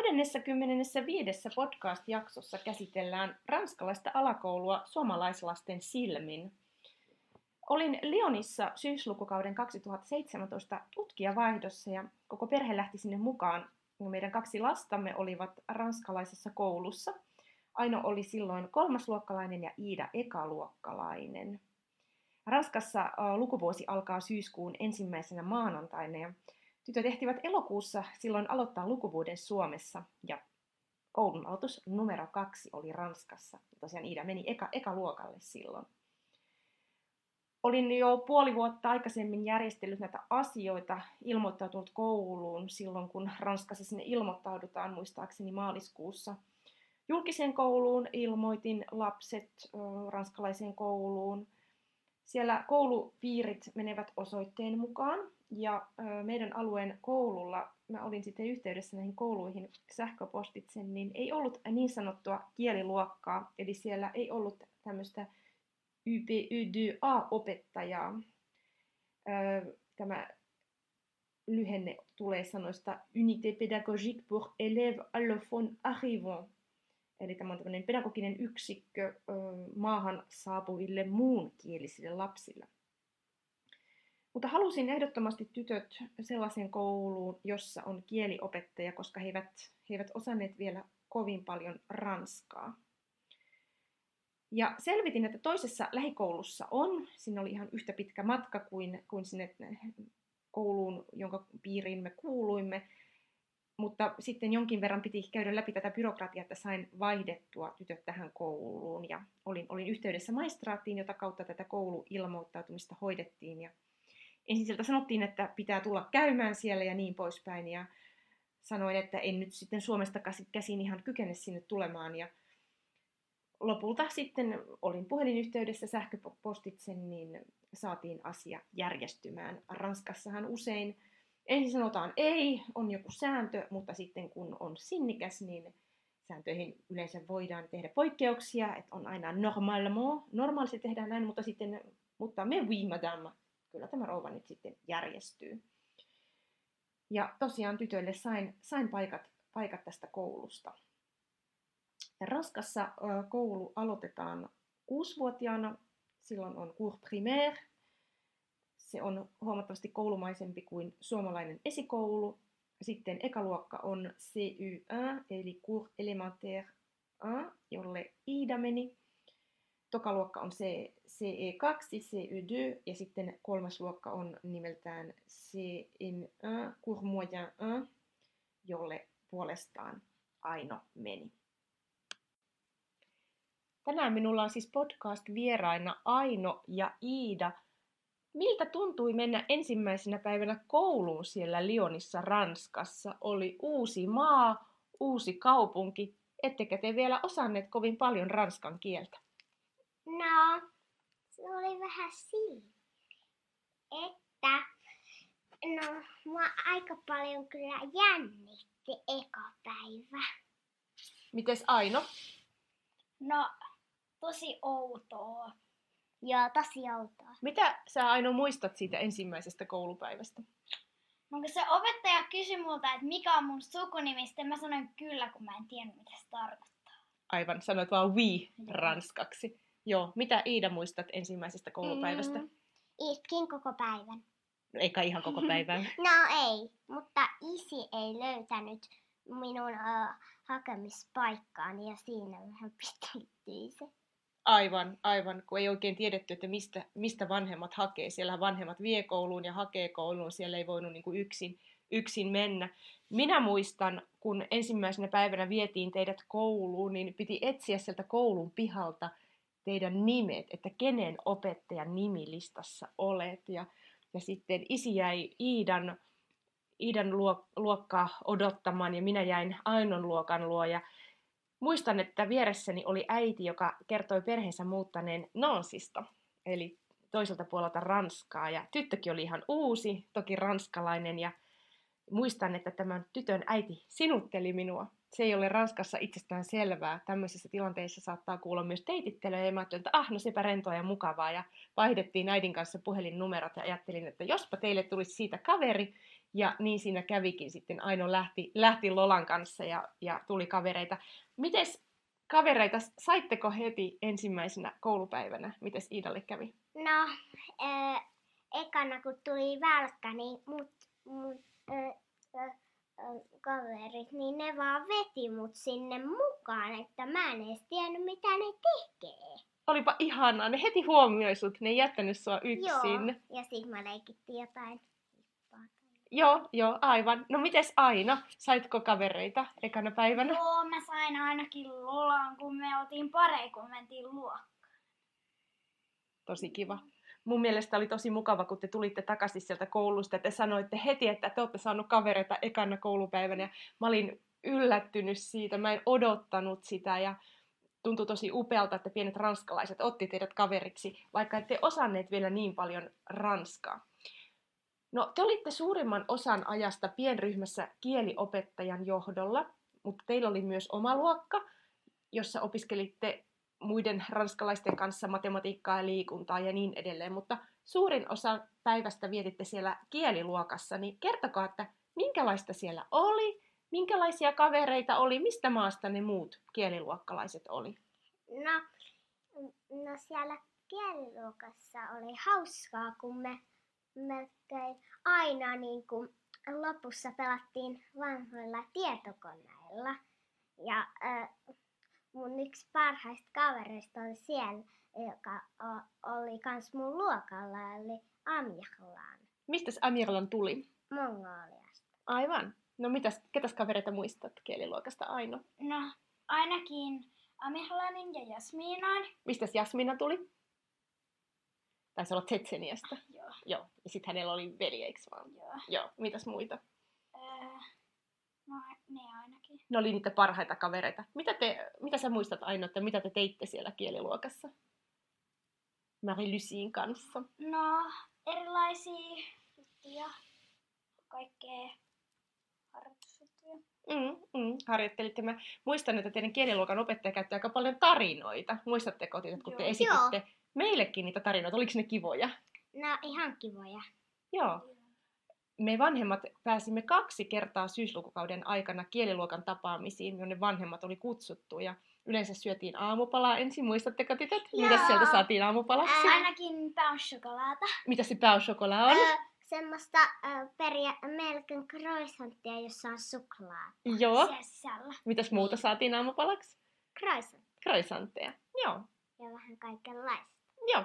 25. podcast-jaksossa käsitellään ranskalaista alakoulua suomalaislasten silmin. Olin Lyonissa syyslukukauden 2017 tutkijavaihdossa ja koko perhe lähti sinne mukaan. Meidän kaksi lastamme olivat ranskalaisessa koulussa. Aino oli silloin kolmasluokkalainen ja Iida ekaluokkalainen. Ranskassa lukuvuosi alkaa syyskuun ensimmäisenä maanantaina ja Tytöt ehtivät elokuussa silloin aloittaa lukuvuoden Suomessa ja koulun aloitus numero kaksi oli Ranskassa. Ja tosiaan Iida meni eka, eka luokalle silloin. Olin jo puoli vuotta aikaisemmin järjestellyt näitä asioita, ilmoittautunut kouluun silloin, kun Ranskassa sinne ilmoittaudutaan muistaakseni maaliskuussa. Julkiseen kouluun ilmoitin lapset ranskalaiseen kouluun. Siellä koulupiirit menevät osoitteen mukaan ja meidän alueen koululla, mä olin sitten yhteydessä näihin kouluihin sähköpostitse, niin ei ollut niin sanottua kieliluokkaa, eli siellä ei ollut tämmöistä YPY2-opettajaa. Tämä lyhenne tulee sanoista Unité pédagogique pour élèves allophones arrivants, eli tämä on tämmöinen pedagoginen yksikkö maahan saapuville muunkielisille lapsille. Mutta halusin ehdottomasti tytöt sellaisen kouluun, jossa on kieliopettaja, koska he eivät, he eivät osanneet vielä kovin paljon ranskaa. Ja selvitin, että toisessa lähikoulussa on, siinä oli ihan yhtä pitkä matka kuin, kuin sinne kouluun, jonka piiriin me kuuluimme, mutta sitten jonkin verran piti käydä läpi tätä byrokratiaa, että sain vaihdettua tytöt tähän kouluun. Ja olin, olin yhteydessä maistraattiin, jota kautta tätä kouluilmoittautumista hoidettiin. Ja ensin sieltä sanottiin, että pitää tulla käymään siellä ja niin poispäin. Ja sanoin, että en nyt sitten Suomesta käsin ihan kykene sinne tulemaan. Ja lopulta sitten olin puhelinyhteydessä sähköpostitse, niin saatiin asia järjestymään. Ranskassahan usein ensin sanotaan ei, on joku sääntö, mutta sitten kun on sinnikäs, niin sääntöihin yleensä voidaan tehdä poikkeuksia, että on aina normalement, normaalisti tehdään näin, mutta sitten, mutta me oui madame, kyllä tämä rouva nyt sitten järjestyy. Ja tosiaan tytöille sain, sain paikat, paikat tästä koulusta. Ja Ranskassa koulu aloitetaan kuusivuotiaana, silloin on cours primaire, se on huomattavasti koulumaisempi kuin suomalainen esikoulu. Sitten ekaluokka on CY1, eli cours élémentaire 1, jolle Iida meni. Tokaluokka on C, CE2, CE2 ja sitten kolmas luokka on nimeltään CM1, Cours Moyen 1, jolle puolestaan Aino meni. Tänään minulla on siis podcast-vieraina Aino ja Iida. Miltä tuntui mennä ensimmäisenä päivänä kouluun siellä Lyonissa Ranskassa? Oli uusi maa, uusi kaupunki, ettekä te vielä osanneet kovin paljon ranskan kieltä. No, se oli vähän siinä, että no, mua aika paljon kyllä jännitti eka päivä. Mites Aino? No, tosi outoa. Joo, tosi outoa. Mitä sä Aino muistat siitä ensimmäisestä koulupäivästä? No kun se opettaja kysyi multa, että mikä on mun sukunimi, sitten mä sanoin kyllä, kun mä en tiedä, mitä se tarkoittaa. Aivan, sanoit vaan oui ranskaksi. Joo, mitä Iida muistat ensimmäisestä koulupäivästä? Mm, itkin koko päivän. Eikä ihan koko päivän. no ei, mutta isi ei löytänyt minun uh, hakemispaikkaani ja siinä vähän pitelittyi se. Aivan, aivan, kun ei oikein tiedetty, että mistä, mistä vanhemmat hakee. Siellä vanhemmat vie kouluun ja hakee kouluun, siellä ei voinut niin kuin yksin, yksin mennä. Minä muistan, kun ensimmäisenä päivänä vietiin teidät kouluun, niin piti etsiä sieltä koulun pihalta teidän nimet, että kenen opettajan nimilistassa olet. Ja, ja sitten isi jäi Iidan, Iidan luok- luokkaa odottamaan ja minä jäin Ainon luokan luo ja muistan, että vieressäni oli äiti, joka kertoi perheensä muuttaneen Nansista, eli toiselta puolelta Ranskaa ja tyttökin oli ihan uusi, toki ranskalainen ja muistan, että tämän tytön äiti sinutteli minua. Se ei ole Ranskassa itsestään selvää. Tämmöisissä tilanteissa saattaa kuulla myös teitittelyä ja mä ajattelin, että ah, no sepä rentoa ja mukavaa. Ja vaihdettiin äidin kanssa puhelinnumerot ja ajattelin, että jospa teille tulisi siitä kaveri. Ja niin siinä kävikin sitten. Aino lähti, lähti Lolan kanssa ja, ja tuli kavereita. Mites kavereita, saitteko heti ensimmäisenä koulupäivänä? Mites Iidalle kävi? No, äh, ekana kun tuli välkkä, niin mut, mut äh, äh, kaverit, niin ne vaan veti mut sinne mukaan, että mä en edes tiennyt mitä ne tekee. Olipa ihanaa, ne heti huomioi sut, ne ei jättänyt sua yksin. Joo, ja sit mä leikittiin jotain. Joo, joo, aivan. No mites Aino, saitko kavereita ekana päivänä? Joo, mä sain ainakin Lolan, kun me oltiin parei, kun mentiin luokkaan. Tosi kiva. Mun mielestä oli tosi mukava, kun te tulitte takaisin sieltä koulusta ja te sanoitte heti, että te olette saanut kavereita ekana koulupäivänä. Ja mä olin yllättynyt siitä, mä en odottanut sitä ja tuntui tosi upealta, että pienet ranskalaiset otti teidät kaveriksi, vaikka ette osanneet vielä niin paljon ranskaa. No, te olitte suurimman osan ajasta pienryhmässä kieliopettajan johdolla, mutta teillä oli myös oma luokka, jossa opiskelitte muiden ranskalaisten kanssa matematiikkaa ja liikuntaa ja niin edelleen, mutta suurin osa päivästä vietitte siellä kieliluokassa, niin kertokaa, että minkälaista siellä oli, minkälaisia kavereita oli, mistä maasta ne muut kieliluokkalaiset oli? No, no siellä kieliluokassa oli hauskaa, kun me melkein aina niin kuin lopussa pelattiin vanhoilla tietokoneilla. Ja äh, mun yksi parhaista kavereista oli siellä, joka oli kans mun luokalla, eli Amirlan. Mistä Amirlan tuli? Mongoliasta. Aivan. No mitäs, ketäs kavereita muistat kieliluokasta Aino? No, ainakin Amirlanin ja Jasminan. Mistäs Jasmina tuli? Taisi olla Tsetseniasta. Joo. Joo. Ja sitten hänellä oli veli, eikö vaan? Joo. Joo. Mitäs muita? Öö, no, ne ainakin. Ne oli niitä parhaita kavereita. Mitä, te, mitä sä muistat Aino, että mitä te teitte siellä kieliluokassa? Marie-Lucien kanssa. No, erilaisia juttuja. Kaikkea harrastusjuttuja. Mm, mm, harjoittelitte. Mä muistan, että teidän kieliluokan opettaja käytti aika paljon tarinoita. Muistatteko, että kun te Joo. esititte meillekin niitä tarinoita? Oliko ne kivoja? No ihan kivoja. Joo. Me vanhemmat pääsimme kaksi kertaa syyslukukauden aikana kieliluokan tapaamisiin, jonne vanhemmat oli kutsuttu. Ja yleensä syötiin aamupalaa ensin. Muistatteko tytöt? Mitä sieltä saatiin aamupalaksi? Ää, Ainakin pauschokolata. Mitä se pauschokola on? Ö, semmoista ö, peria, melkein croissanttia, jossa on suklaa. Joo. Sisällä. Mitäs muuta saatiin aamupalaksi? Croissant Croissantteja. Joo. ja vähän kaikenlaista. Joo.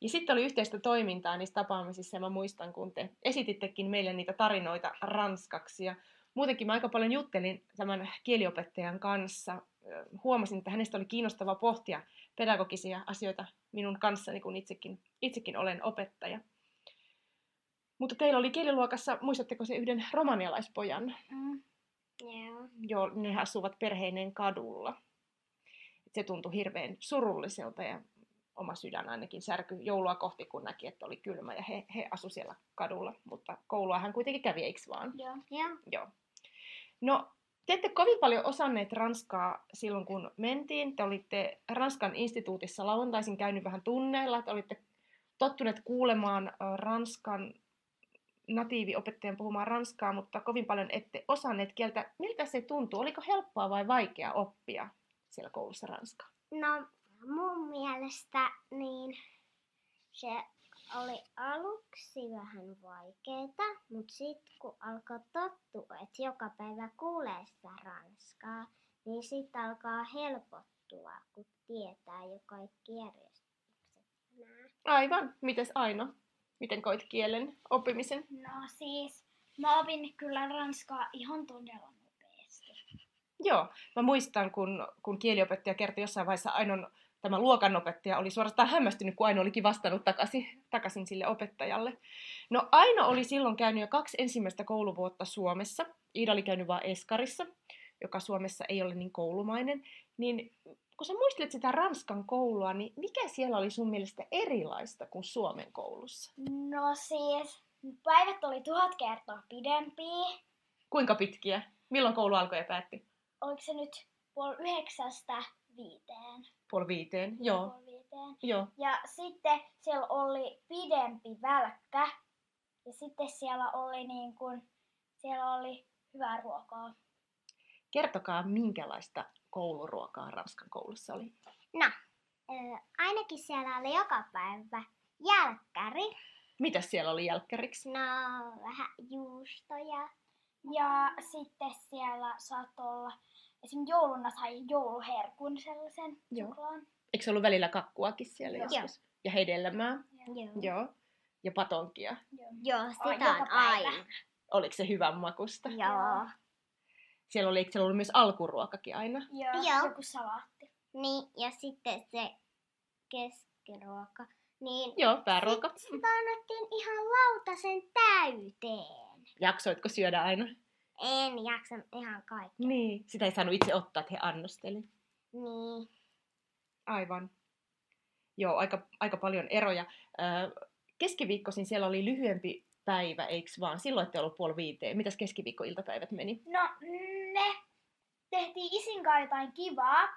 Ja sitten oli yhteistä toimintaa niissä tapaamisissa ja mä muistan, kun te esitittekin meille niitä tarinoita ranskaksi. Ja muutenkin mä aika paljon juttelin tämän kieliopettajan kanssa. Huomasin, että hänestä oli kiinnostava pohtia pedagogisia asioita minun kanssani, kun itsekin, itsekin olen opettaja. Mutta teillä oli kieliluokassa, muistatteko se yhden romanialaispojan? Mm. Joo. Joo, ne asuvat perheineen kadulla. Se tuntui hirveän surulliselta ja oma sydän ainakin särky joulua kohti, kun näki, että oli kylmä ja he, he asu siellä kadulla. Mutta koulua hän kuitenkin kävi, eikö vaan? Joo. Joo. Joo. No, te ette kovin paljon osanneet ranskaa silloin, kun mentiin. Te olitte Ranskan instituutissa lauantaisin käynyt vähän tunneilla. Te olitte tottuneet kuulemaan Ranskan natiiviopettajan puhumaan ranskaa, mutta kovin paljon ette osanneet kieltä. Miltä se tuntuu? Oliko helppoa vai vaikea oppia siellä koulussa ranskaa? No mun mielestä niin se oli aluksi vähän vaikeeta, mutta sitten kun alkoi tottua, että joka päivä kuulee sitä ranskaa, niin sitten alkaa helpottua, kun tietää jo kaikki järjestykset. nää. Aivan. Mites Aino? Miten koit kielen oppimisen? No siis, mä opin kyllä ranskaa ihan todella nopeasti. Joo, mä muistan, kun, kun kieliopettaja kertoi jossain vaiheessa Ainon tämä luokanopettaja oli suorastaan hämmästynyt, kun Aino olikin vastannut takaisin, takaisin sille opettajalle. No Aino oli silloin käynyt jo kaksi ensimmäistä kouluvuotta Suomessa. Iida oli käynyt vain Eskarissa, joka Suomessa ei ole niin koulumainen. Niin kun sä muistelet sitä Ranskan koulua, niin mikä siellä oli sun mielestä erilaista kuin Suomen koulussa? No siis, päivät oli tuhat kertaa pidempiä. Kuinka pitkiä? Milloin koulu alkoi ja päätti? Oliko se nyt puoli yhdeksästä viiteen? Puoli viiteen, joo. Puoli viiteen. joo. Ja sitten siellä oli pidempi välkkä. Ja sitten siellä oli niin kuin, siellä oli hyvää ruokaa. Kertokaa, minkälaista kouluruokaa Ranskan koulussa oli. No, ainakin siellä oli joka päivä jälkkäri. Mitä siellä oli jälkkäriksi? No, vähän juustoja. Ja sitten siellä saattoi olla, esim. jouluna sai jouluherkun sellaisen Joo. suklaan. Eikö se ollut välillä kakkuakin siellä Joo. joskus? Ja hedelmää? Joo. Joo. Ja patonkia. Joo. Joo, sitä on aina. Oliko se hyvän makusta? Joo. Siellä oli, siellä ollut myös alkuruokakin aina? Ja Joo. joku salaatti. Niin, ja sitten se keskiruoka. Niin Joo, pääruoka. sit sitä annettiin ihan lautasen täyteen. Jaksoitko syödä aina? En jaksa ihan kaikki. Niin. Sitä ei saanut itse ottaa, että he annosteli. Niin. Aivan. Joo, aika, aika paljon eroja. Ö, keskiviikkoisin siellä oli lyhyempi päivä, eiks vaan? Silloin ette ollut puoli viiteen. Mitäs keskiviikkoiltapäivät meni? No, ne tehtiin isin kanssa jotain kivaa.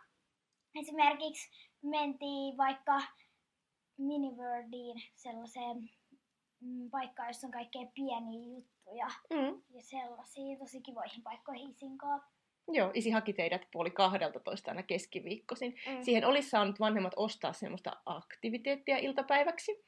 Esimerkiksi mentiin vaikka Miniworldiin sellaiseen mm, paikkaan, jossa on kaikkea pieniä juttuja Mm. ja sellaisia tosi kivoihin paikkoihin isin kanssa. Joo, isi haki teidät puoli kahdelta toista aina keskiviikkoisin. Mm. Siihen olisi saanut vanhemmat ostaa semmoista aktiviteettia iltapäiväksi,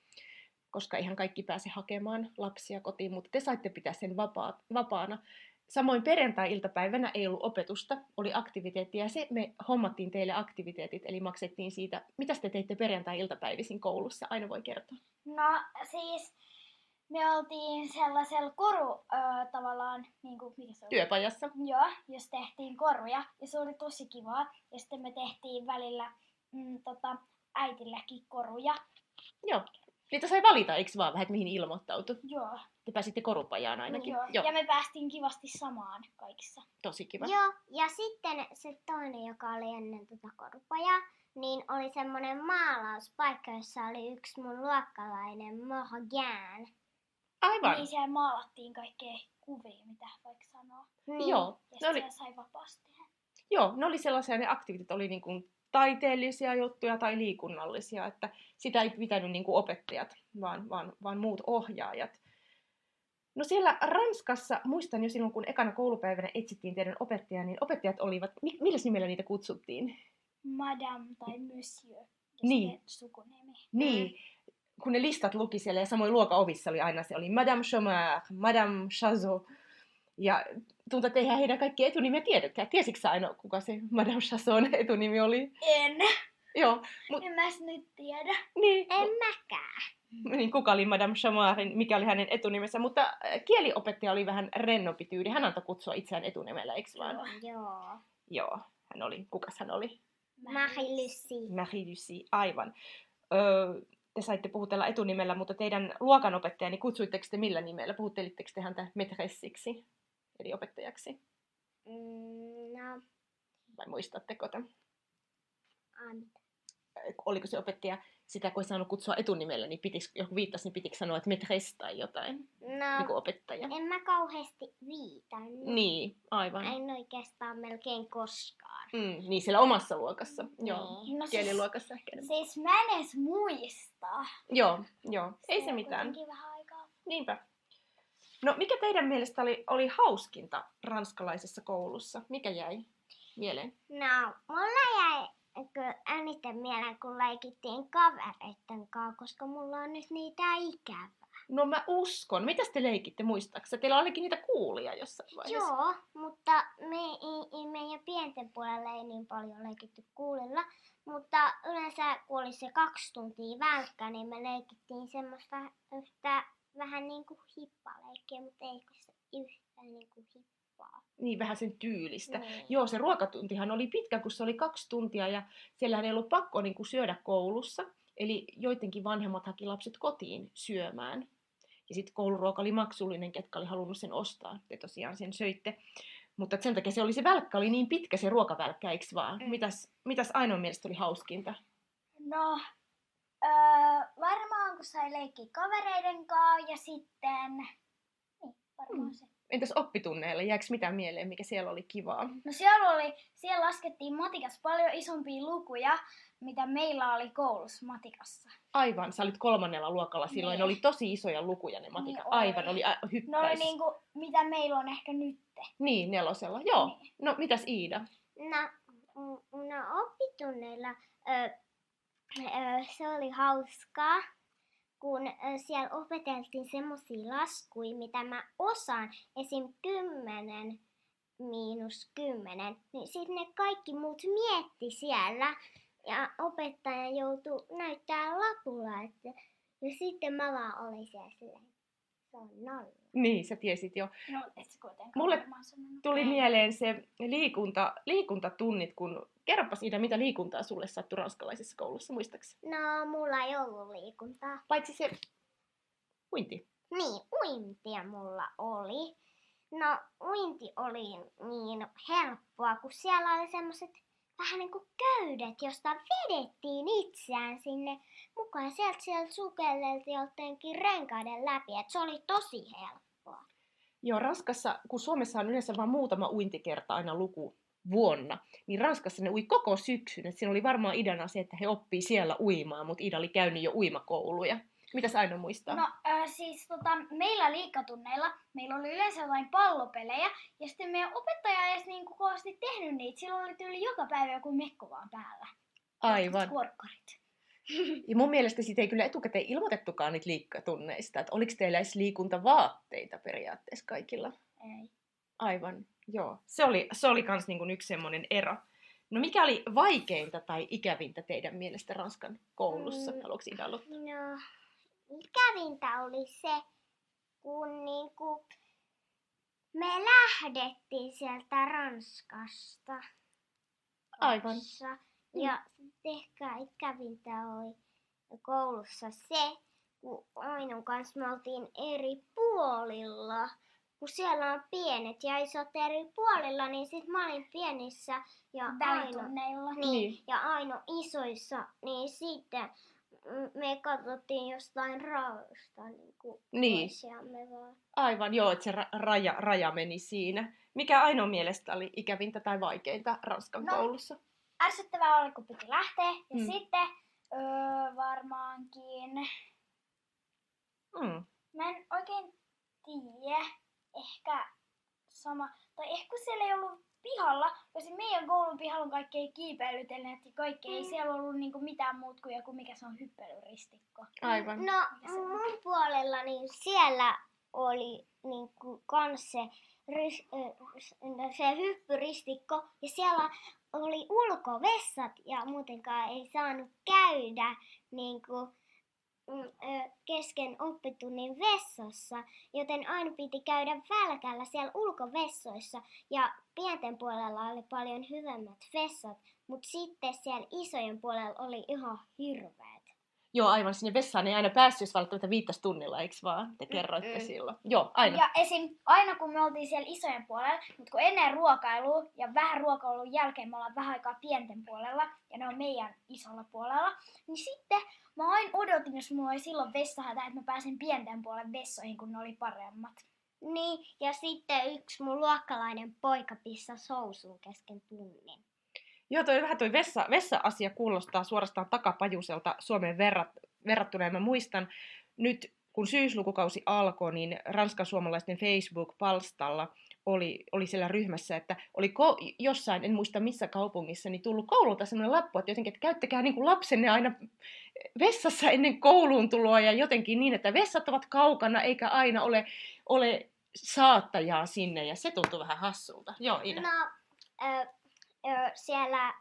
koska ihan kaikki pääse hakemaan lapsia kotiin, mutta te saitte pitää sen vapaa, vapaana. Samoin perjantai-iltapäivänä ei ollut opetusta, oli aktiviteettia ja se me hommattiin teille aktiviteetit, eli maksettiin siitä. Mitä te teitte perjantai-iltapäivisin koulussa? Aina voi kertoa. No siis me oltiin sellaisella koru ö, tavallaan, niin kuin, mikä se oli? Työpajassa. Joo, jos tehtiin koruja ja se oli tosi kivaa. Ja sitten me tehtiin välillä mm, tota, äitilläkin koruja. Joo. Niitä sai valita, eikö vaan vähän, että mihin ilmoittautui? Joo. Te pääsitte korupajaan ainakin. Joo. Joo. Ja me päästiin kivasti samaan kaikissa. Tosi kiva. Joo, ja sitten se toinen, joka oli ennen tuota korpajaa, niin oli semmoinen maalauspaikka, jossa oli yksi mun luokkalainen Morgan. Aivan. Niin siellä maalattiin kaikkea kuvia, mitä vaikka sanoo. Niin. Joo. Ja Ne oli, sai vapaasti. Joo, ne oli sellaisia, ne aktivitit oli niin kuin taiteellisia juttuja tai liikunnallisia, että sitä ei pitänyt niin kuin opettajat, vaan, vaan, vaan muut ohjaajat. No siellä Ranskassa, muistan jo silloin, kun ekana koulupäivänä etsittiin teidän opettajaa, niin opettajat olivat, mi- millä nimellä niitä kutsuttiin? Madame tai Monsieur. Niin. sukunimi. Niin, kun ne listat luki siellä ja samoin luokaovissa oli aina se oli Madame Chomard, Madame Chazot. Ja tuntuu, että eihän heidän kaikki etunimiä tiedäkään. Tiesitkö aina, kuka se Madame Chazotin etunimi oli? En. Joo, mut En mä nyt tiedä. niin, En mäkään. niin kuka oli Madame Chamarin, mikä oli hänen etunimensä, mutta äh, kieliopettaja oli vähän rennompi tyyli. Hän antoi kutsua itseään etunimellä, eikö vaan? Joo. Joo. Joo, hän oli, kukas hän oli? Marie-Lucie. Marie Lucie, aivan. Öö, te saitte puhutella etunimellä, mutta teidän luokanopettajani kutsuitteko te millä nimellä? Puhuttelitteko te häntä metressiksi, eli opettajaksi? Mm, no, Vai muistatteko tämän? an- Oliko se opettaja sitä, kun ei saanut kutsua etunimellä, niin pitikö, joku viittasi, niin pitikö sanoa, että metress tai jotain, niin kuin no opettaja? en mä kauheasti viitannut. Niin, aivan. En oikeastaan melkein koskaan. Mm, niin, siellä omassa luokassa. Joo, Niin. No siis, kieliluokassa ehkä enemmän. siis mä en edes muista. Joo, joo, ei se mitään. vähän aikaa. Niinpä. No, mikä teidän mielestä oli, oli hauskinta ranskalaisessa koulussa? Mikä jäi mieleen? No, mulla jäi kyllä eniten mieleen, kun leikittiin kavereitten kanssa, koska mulla on nyt niitä ikävä. No mä uskon. Mitäs te leikitte, muistaakseni? Teillä olikin niitä kuulia jossain vaiheessa. Joo, mutta me ei, ei meidän pienten puolella ei niin paljon leikitty kuulilla. Mutta yleensä kun oli se kaksi tuntia välkkä, niin me leikittiin semmoista yhtä vähän niin kuin hippaleikkiä, mutta ei se yhtä vähän niinku hippaa. Niin vähän sen tyylistä. Niin. Joo, se ruokatuntihan oli pitkä, kun se oli kaksi tuntia ja siellähän ei ollut pakko niin kuin syödä koulussa. Eli joidenkin vanhemmat haki lapset kotiin syömään. Ja sitten kouluruoka oli maksullinen, ketkä oli halunnut sen ostaa. Te tosiaan sen söitte. Mutta sen takia se oli se välkkä oli niin pitkä se ruokavälkkä, eikö vaan? Mm. Mitäs, mitäs ainoa mielestä oli hauskinta? No, öö, varmaan kun sai leikkiä kavereiden kanssa ja sitten... Niin, varmaan Mm. se. Entäs oppitunneilla? Jääkö mitään mieleen, mikä siellä oli kivaa? No siellä oli, siellä laskettiin matikas paljon isompia lukuja, mitä meillä oli koulussa matikassa. Aivan, sä olit kolmannella luokalla silloin, Niin. ne oli tosi isoja lukuja ne matika. Niin oli. Aivan, oli a- Ne oli hyppäis. niinku, mitä meillä on ehkä nytte. Niin, nelosella, joo. Niin. No, mitäs Iida? No, mm, no oppitunneilla ö, ö, se oli hauskaa, kun siellä opeteltiin semmoisia laskuja, mitä mä osaan, esim. 10 miinus 10, niin sitten ne kaikki muut mietti siellä ja opettaja joutui näyttää lapulla, että ja sitten mä vaan olin siellä silleen, se on nolla. Niin, sä tiesit jo. No, et Mulle. Tuli mieleen se liikunta, liikuntatunnit, kun kerropas Iida, mitä liikuntaa sulle sattui ranskalaisessa koulussa, muistaakseni? No, mulla ei ollut liikuntaa. Paitsi se uinti. Niin, uintia mulla oli. No, uinti oli niin helppoa, kun siellä oli semmoset vähän niin kuin köydet, josta vedettiin itseään sinne mukaan. Sieltä sieltä sukelleltiin jotenkin renkaiden läpi, että se oli tosi helppoa. Joo, Ranskassa, kun Suomessa on yleensä vain muutama uintikerta aina luku vuonna, niin Ranskassa ne ui koko syksyn. Et siinä oli varmaan idana se, että he oppii siellä uimaan, mutta Ida oli käynyt jo uimakouluja. Mitäs Aino muistaa? No äh, siis tota, meillä liikatunneilla meillä oli yleensä jotain pallopelejä ja sitten meidän opettaja ei edes niinku kovasti tehnyt niitä. Silloin oli tyyli joka päivä joku mekko vaan päällä. Aivan. Kuorkkarit. Ja mun mielestä siitä ei kyllä etukäteen ilmoitettukaan niitä liikkatunneista. Että oliko teillä edes liikuntavaatteita periaatteessa kaikilla? Ei. Aivan, joo. Se oli, se oli kans niin kuin yksi semmoinen ero. No mikä oli vaikeinta tai ikävintä teidän mielestä Ranskan koulussa? Mm. Haluatko Ida aloittaa? No, ikävintä oli se, kun niinku me lähdettiin sieltä Ranskasta. Aivan. Ja sitten ehkä ikävintä oli koulussa se, kun Ainon kanssa me oltiin eri puolilla. Kun siellä on pienet ja isot eri puolilla, niin sitten mä olin pienissä ja Aino, niin, Niin. ja Aino isoissa, niin sitten me katsottiin jostain raosta niin kuin Niin. toisiamme vaan. Aivan, joo, että se ra- raja, raja meni siinä. Mikä Aino mielestä oli ikävintä tai vaikeinta Ranskan No. koulussa? Ärsyttävää oli, kun piti lähteä. Ja Mm. sitten öö, varmaankin... Mm. Mä en oikein tiedä. Ehkä sama. Tai ehkä siellä ei ollut pihalla, koska meidän koulun pihalla on kaikkea kiipeilytelneet ja kaikkea. Ei Mm. siellä ollut niinku mitään muut kuin joku, mikä se on hyppelyristikko. Aivan. No se mun puolella niin siellä oli niinku kans se, rys, ö, se hyppyristikko ja siellä oli ulkovessat ja muutenkaan ei saanut käydä niinku, kesken oppitunnin vessassa, joten aina piti käydä välkällä siellä ulkovessoissa ja pienten puolella oli paljon hyvemmät vessat, mutta sitten siellä isojen puolella oli ihan hirveät. Joo, aivan. Sinne vessaan ei aina päässyt, jos välttämättä viittas tunnilla, eikö vaan? Te kerroitte Mm-mm. silloin. Joo, aina. Ja esim. aina kun me oltiin siellä isojen puolella, mutta kun ennen ruokailua ja vähän ruokailun jälkeen me ollaan vähän aikaa pienten puolella ja ne on meidän isolla puolella, niin sitten mä aina odotin, jos mulla oli silloin vessahätä, että mä pääsen pienten puolen vessoihin, kun ne oli paremmat. Niin, ja sitten yksi mun luokkalainen poika pissasi housuun kesken tunnin. Joo, toi vähän toi vessa, vessa-asia kuulostaa suorastaan takapajuselta Suomeen verrat, verrattuna. Ja mä muistan nyt, kun syyslukukausi alkoi, niin ranskan suomalaisten Facebook-palstalla oli, oli siellä ryhmässä, että oli ko- jossain, en muista missä kaupungissa, niin tullut koululta sellainen lappu, että jotenkin, että käyttäkää niin kuin lapsenne aina vessassa ennen kouluun tuloa ja jotenkin niin, että vessat ovat kaukana eikä aina ole, ole saattajaa sinne ja se tuntui vähän hassulta. Joo, Ida. No, ö, siellä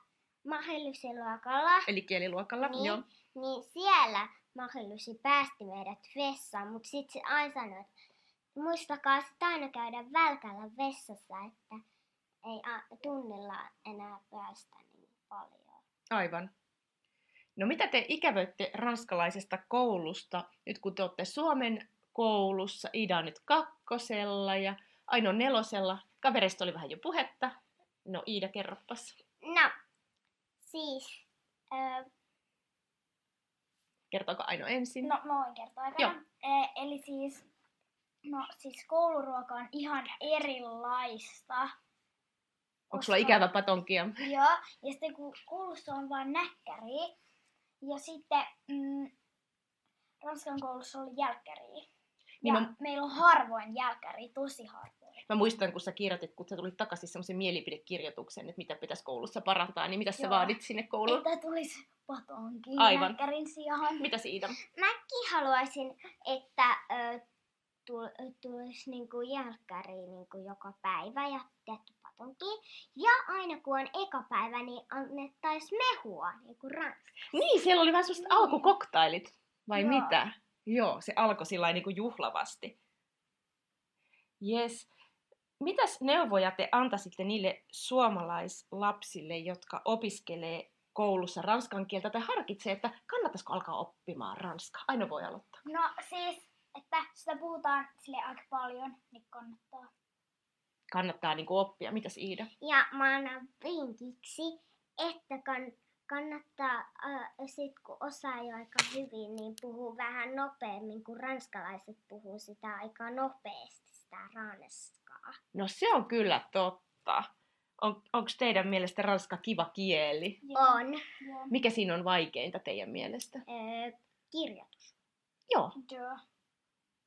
mahellysiluokalla, Eli kieliluokalla, niin, joo. niin siellä mahellysi päästi meidät vessaan, mutta sitten se aina sanoi, että muistakaa sitten aina käydä välkällä vessassa, että ei a- tunnilla enää päästä niin paljon. Aivan. No mitä te ikävöitte ranskalaisesta koulusta, nyt kun te olette Suomen koulussa, Ida on nyt kakkosella ja Aino nelosella. Kavereista oli vähän jo puhetta. No Iida, kerropas. No, siis, ö, Kertooko Aino ensin? No, mä voin kertoa Joo. E, eli siis, no siis kouluruoka on ihan erilaista. Onko sulla ikävä patonkia? Joo, ja sitten kun koulussa on vain näkkäri, ja sitten mm, Ranskan koulussa oli jälkkäri. Niin ja mä- meillä on harvoin jälkkäri, tosi harvoin. Mä muistan, kun sä kirjoitit, kun sä tulit takaisin semmoisen mielipidekirjoituksen, että mitä pitäisi koulussa parantaa, niin mitä sä Joo. vaadit sinne kouluun? Että tulisi patonkin Aivan. näkkärin sijaan. Mitä Iida? mäkin haluaisin, että ö, tul- tulisi niinku jälkkäri niinku joka päivä ja tehty patonki. Ja aina kun on eka päivä, niin annettaisiin mehua, niinku ranskassa. Niin, siellä oli vähän semmoiset alkukoktailit, vai Joo. mitä? Joo, se alkoi sillä niin juhlavasti. Yes. Mitäs neuvoja te antaisitte niille suomalaislapsille, jotka opiskelee koulussa ranskan kieltä tai harkitsee, että kannattaisiko alkaa oppimaan ranskaa? Aina voi aloittaa. No siis, että sitä puhutaan sille aika paljon, niin kannattaa. Kannattaa niin kuin oppia. Mitäs Iida? Ja mä annan vinkiksi, että kann, kannattaa, äh, sit kun osaa jo aika hyvin, niin puhuu vähän nopeammin, kun ranskalaiset puhuu sitä aika nopeasti, sitä ranskaa. No se on kyllä totta. On, Onko teidän mielestä ranska kiva kieli? On Joo. Mikä siinä on vaikeinta teidän mielestä? äh, kirjoitus. Joo. Joo.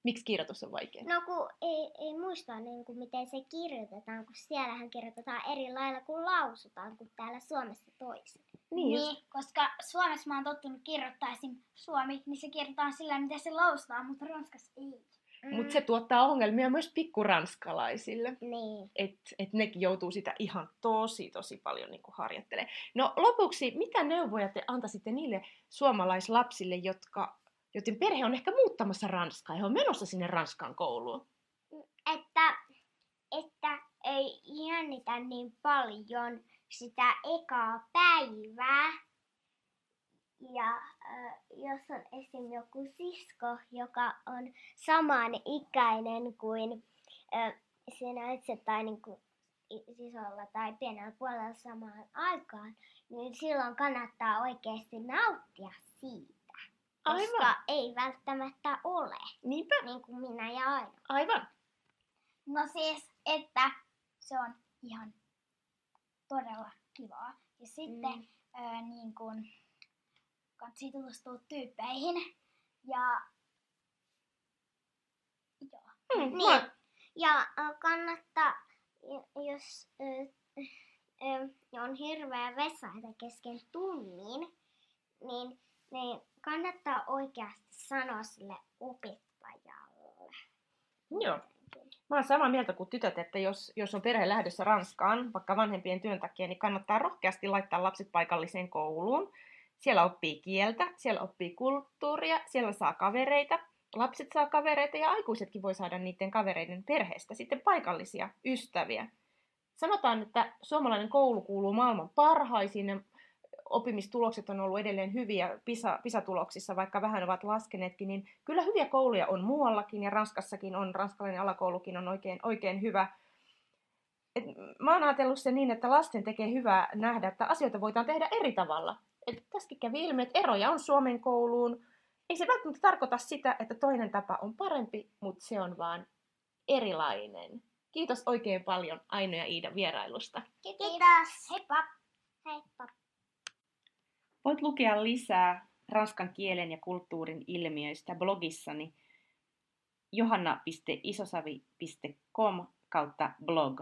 Miksi kirjoitus on vaikeaa? No kun ei, ei muista niin kuin miten se kirjoitetaan, kun siellähän kirjoitetaan eri lailla kuin lausutaan, kuin täällä Suomessa toisin. Niin, just. Niin, koska Suomessa mä oon tottunut kirjoittaa esim. Suomi, niin se kirjoitetaan sillä, miten se lausutaan, mutta Ranskassa ei. Mutta se tuottaa ongelmia myös pikkuranskalaisille. Niin. Että et nekin joutuu sitä ihan tosi, tosi paljon niin harjoittelemaan. No lopuksi, mitä neuvoja te antaisitte niille suomalaislapsille, jotka, joiden perhe on ehkä muuttamassa Ranskaa ja he on menossa sinne Ranskan kouluun? että, että ei jännitä niin paljon sitä ekaa päivää. Ja jos on esim. joku sisko, joka on saman ikäinen kuin äh, sinä itse tai niin kuin sisolla tai pienellä puolella samaan aikaan, niin silloin kannattaa oikeasti nauttia siitä. Koska Aivan. ei välttämättä ole, Niinpä, niin kuin minä ja Aino. aivan. No siis, että se on ihan todella kivaa. Ja sitten Mm. mm. ää, niin kun, kannattaa tutustua tyyppeihin. Ja joo. Hmm, Niin. Ja kannattaa, jos on hirveä vesaita kesken tunnin, niin, niin kannattaa oikeasti sanoa sille opettajalle. Joo. Mä oon samaa mieltä kuin tytöt, että jos, jos on perhe lähdössä Ranskaan, vaikka vanhempien työn takia, niin kannattaa rohkeasti laittaa lapset paikalliseen kouluun. Siellä oppii kieltä, siellä oppii kulttuuria, siellä saa kavereita. Lapset saa kavereita ja aikuisetkin voi saada niiden kavereiden perheestä sitten paikallisia ystäviä. Sanotaan, että suomalainen koulu kuuluu maailman parhaisiin ja oppimistulokset on ollut edelleen hyviä PISA, PISA-tuloksissa, vaikka vähän ovat laskeneetkin, niin kyllä hyviä kouluja on muuallakin ja Ranskassakin on, ranskalainen alakoulukin on oikein, oikein hyvä. Et mä oon ajatellut sen niin, että lasten tekee hyvää nähdä, että asioita voidaan tehdä eri tavalla. Et tässäkin kävi ilmi, että eroja on Suomen kouluun. Ei se välttämättä tarkoita sitä, että toinen tapa on parempi, mutta se on vaan erilainen. Kiitos oikein paljon Aino ja Iida vierailusta. Kiitos! Heippa! Heippa! Voit lukea lisää ranskan kielen ja kulttuurin ilmiöistä blogissani johanna.isosavi.com kautta blog.